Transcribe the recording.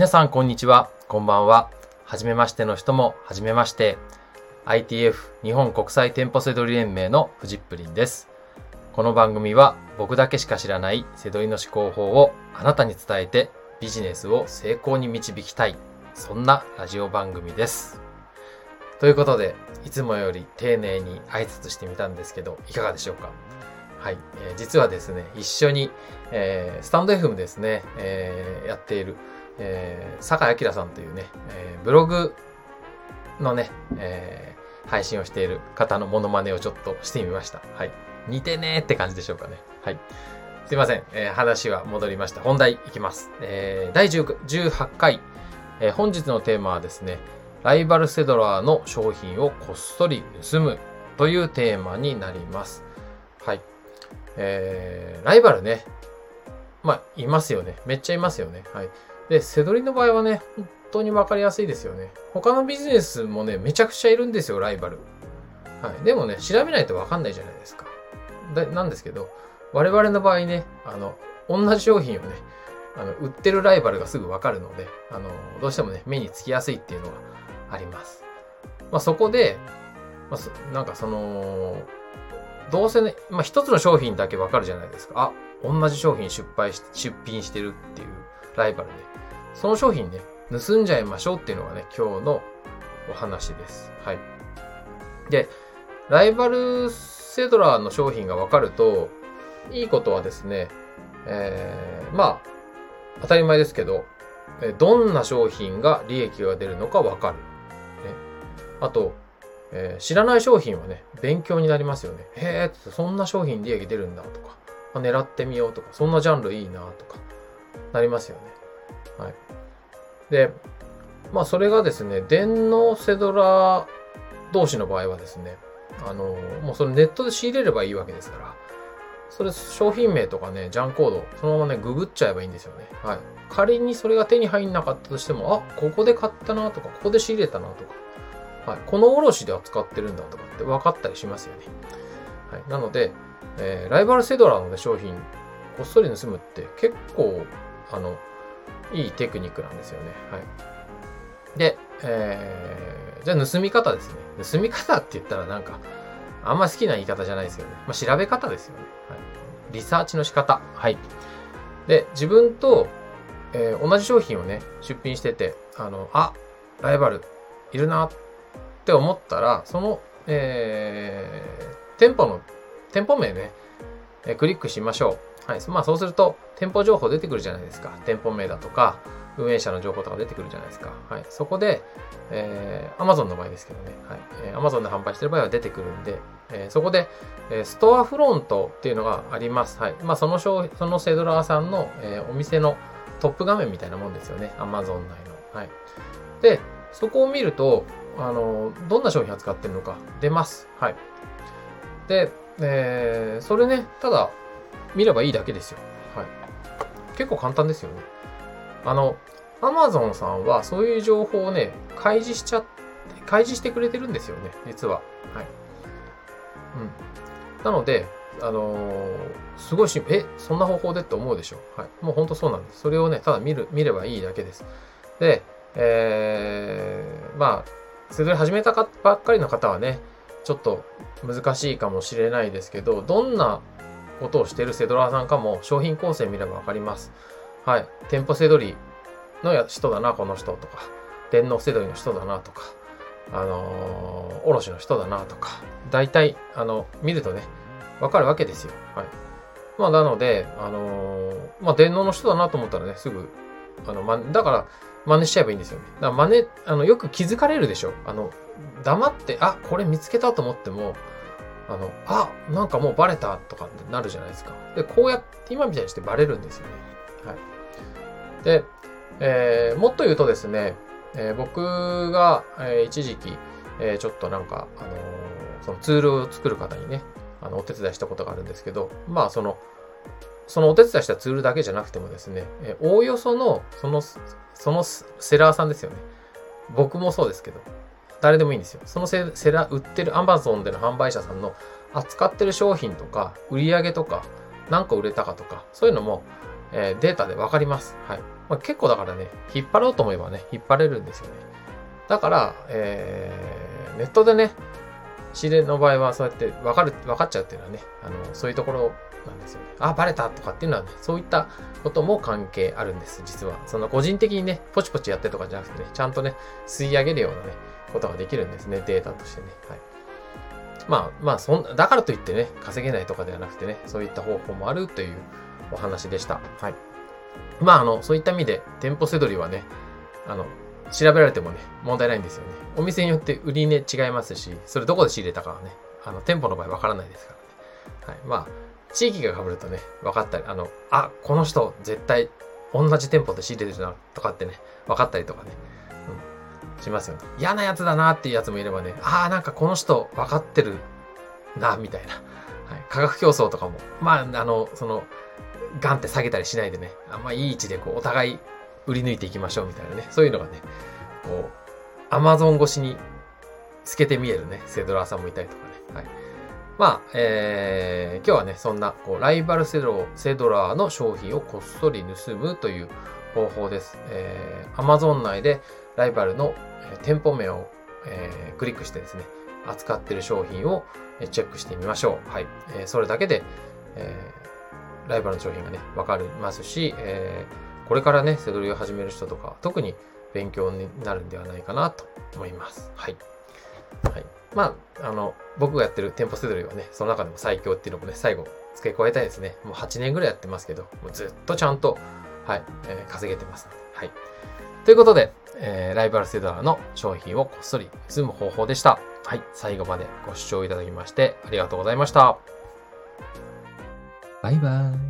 皆さんこんにちは、こんばんは。はじめましての人もはじめまして。ITF 日本国際店舗セドリ連盟のフジップリンです。この番組は僕だけしか知らないセドリの思考法をあなたに伝えてビジネスを成功に導きたい。そんなラジオ番組です。ということで、いつもより丁寧に挨拶してみたんですけど、いかがでしょうか？はい、えー、実はですね、一緒に、えー、スタンド FM ですね、えー、やっているえー、坂井明さんというね、えー、ブログのね、えー、配信をしている方のモノマネをちょっとしてみました。はい。似てねーって感じでしょうかね。はい。すいません。えー、話は戻りました。本題いきます。えー、第18回、えー、本日のテーマはですね、ライバルセドラーの商品をこっそり盗むというテーマになります。はい。えー、ライバルね。まあ、いますよね。めっちゃいますよね。はい。で、セドリの場合はね、本当にわかりやすいですよね。他のビジネスもね、めちゃくちゃいるんですよ、ライバル。はい。でもね、調べないとわかんないじゃないですか。でなんですけど、我々の場合ね、あの、同じ商品をね、あの、売ってるライバルがすぐわかるので、あの、どうしてもね、目につきやすいっていうのがあります。まあ、そこで、まあ、なんかその、どうせね、まあ、一つの商品だけわかるじゃないですか。あ、同じ商品出売し、出品してるっていうライバルで、その商品ね、盗んじゃいましょうっていうのがね、今日のお話です。はい。で、ライバルセドラーの商品がわかると、いいことはですね、えー、まあ、当たり前ですけど、どんな商品が利益が出るのかわかる。ね、あと、えー、知らない商品はね、勉強になりますよね。へえ、そんな商品利益出るんだとか、狙ってみようとか、そんなジャンルいいなとか、なりますよね。はい。で、まあそれがですね、電脳セドラ同士の場合はですね、あの、もうそれネットで仕入れればいいわけですから、それ商品名とかね、ジャンコード、そのままね、ググっちゃえばいいんですよね。はい。仮にそれが手に入んなかったとしても、あ、ここで買ったなとか、ここで仕入れたなとか、はい。この卸で扱ってるんだとかって分かったりしますよね。はい。なので、えー、ライバルセドラの、ね、商品、こっそり盗むって結構、あの、いいテクニックなんですよね。はい。で、えー、じゃあ盗み方ですね。盗み方って言ったらなんか、あんま好きな言い方じゃないですよね。まあ、調べ方ですよね。はい。リサーチの仕方。はい。で、自分と、えー、同じ商品をね、出品してて、あの、あ、ライバルいるなって思ったら、その、えー、店舗の、店舗名ね、えー、クリックしましょう。はい。まあそうすると、店舗情報出てくるじゃないですか。店舗名だとか、運営者の情報とか出てくるじゃないですか。はい。そこで、えー、Amazon の場合ですけどね。はい。えー、Amazon で販売してる場合は出てくるんで、えー、そこで、えー、ストアフロントっていうのがあります。はい。まあその商そのセドラーさんの、えー、お店のトップ画面みたいなもんですよね。Amazon 内の。はい。で、そこを見ると、あの、どんな商品扱ってるのか出ます。はい。で、えー、それね、ただ、見ればいいだけですよ。はい。結構簡単ですよね。あの、Amazon さんはそういう情報をね、開示しちゃ、開示してくれてるんですよね、実は。はい。うん。なので、あのー、すごいし、え、そんな方法でって思うでしょ。はい。もうほんとそうなんです。それをね、ただ見る、見ればいいだけです。で、えー、まあ、セドリ始めたかばっかりの方はね、ちょっと難しいかもしれないですけど、どんなことをしているセドラーさんかも商品構成見ればわかります。はい。店舗セドリの人だな、この人とか、電脳セドリの人だなとか、あのー、卸の人だなとか、大体、あの、見るとね、わかるわけですよ。はい。まあ、なので、あのー、まあ、電脳の人だなと思ったらね、すぐ、あの、ま、だから、真似しちゃえばいいんですよね。だから真似、あの、よく気づかれるでしょ。あの、黙って、あ、これ見つけたと思っても、あの、あ、なんかもうバレたとかってなるじゃないですか。で、こうやって今みたいにしてバレるんですよね。はい。で、えー、もっと言うとですね、えー、僕が、えー、一時期、えー、ちょっとなんか、あの、そのツールを作る方にね、あの、お手伝いしたことがあるんですけど、まあ、その、そのお手伝いしたツールだけじゃなくてもですね、え、おおよその、その、そのセラーさんですよね。僕もそうですけど、誰でもいいんですよ。そのセラー、売ってる Amazon での販売者さんの扱ってる商品とか、売り上げとか、何個売れたかとか、そういうのも、えー、データでわかります。はい。まあ、結構だからね、引っ張ろうと思えばね、引っ張れるんですよね。だから、えー、ネットでね、仕入れの場合はそうやって分かる、分かっちゃうっていうのはね、あの、そういうところなんですよね。あ、バレたとかっていうのはね、そういったことも関係あるんです、実は。その個人的にね、ポチポチやってとかじゃなくてね、ちゃんとね、吸い上げるようなね、ことができるんですね、データとしてね。はい。まあ、まあ、そんだからといってね、稼げないとかではなくてね、そういった方法もあるというお話でした。はい。まあ、あの、そういった意味で、店舗せどりはね、あの、調べられてもね、問題ないんですよね。お店によって売り値違いますし、それどこで仕入れたかはね、あの、店舗の場合わからないですからね。はい。まあ、地域が被るとね、分かったり、あの、あ、この人絶対同じ店舗で仕入れてるな、とかってね、分かったりとかね、しますよね。嫌なやつだなっていうやつもいればね、ああ、なんかこの人分かってるな、みたいな。はい。価格競争とかも、まあ、あの、その、ガンって下げたりしないでね、あんまいい位置でこう、お互い売り抜いていきましょうみたいなね、そういうのがね、こう、アマゾン越しに透けて見えるね、セドラーさんもいたりとかね。はい。まあ、えー、今日はね、そんな、こう、ライバルセドセドラーの商品をこっそり盗むという方法です。えー、Amazon 内でライバルの、店舗名を、クリックしてですね、扱っている商品をチェックしてみましょう。はい。それだけで、ライバルの商品がね、わかりますし、これからね、セドリを始める人とか、特に勉強になるんではないかなと思います。はい。はい。まあ、あの、僕がやってる店舗セドリはね、その中でも最強っていうのもね、最後付け加えたいですね。もう8年ぐらいやってますけど、もうずっとちゃんと、はい、えー、稼げてますので。はい。ということで、えー、ライバルセドラーの商品をこっそり盗む方法でした。はい。最後までご視聴いただきましてありがとうございました。バイバイ。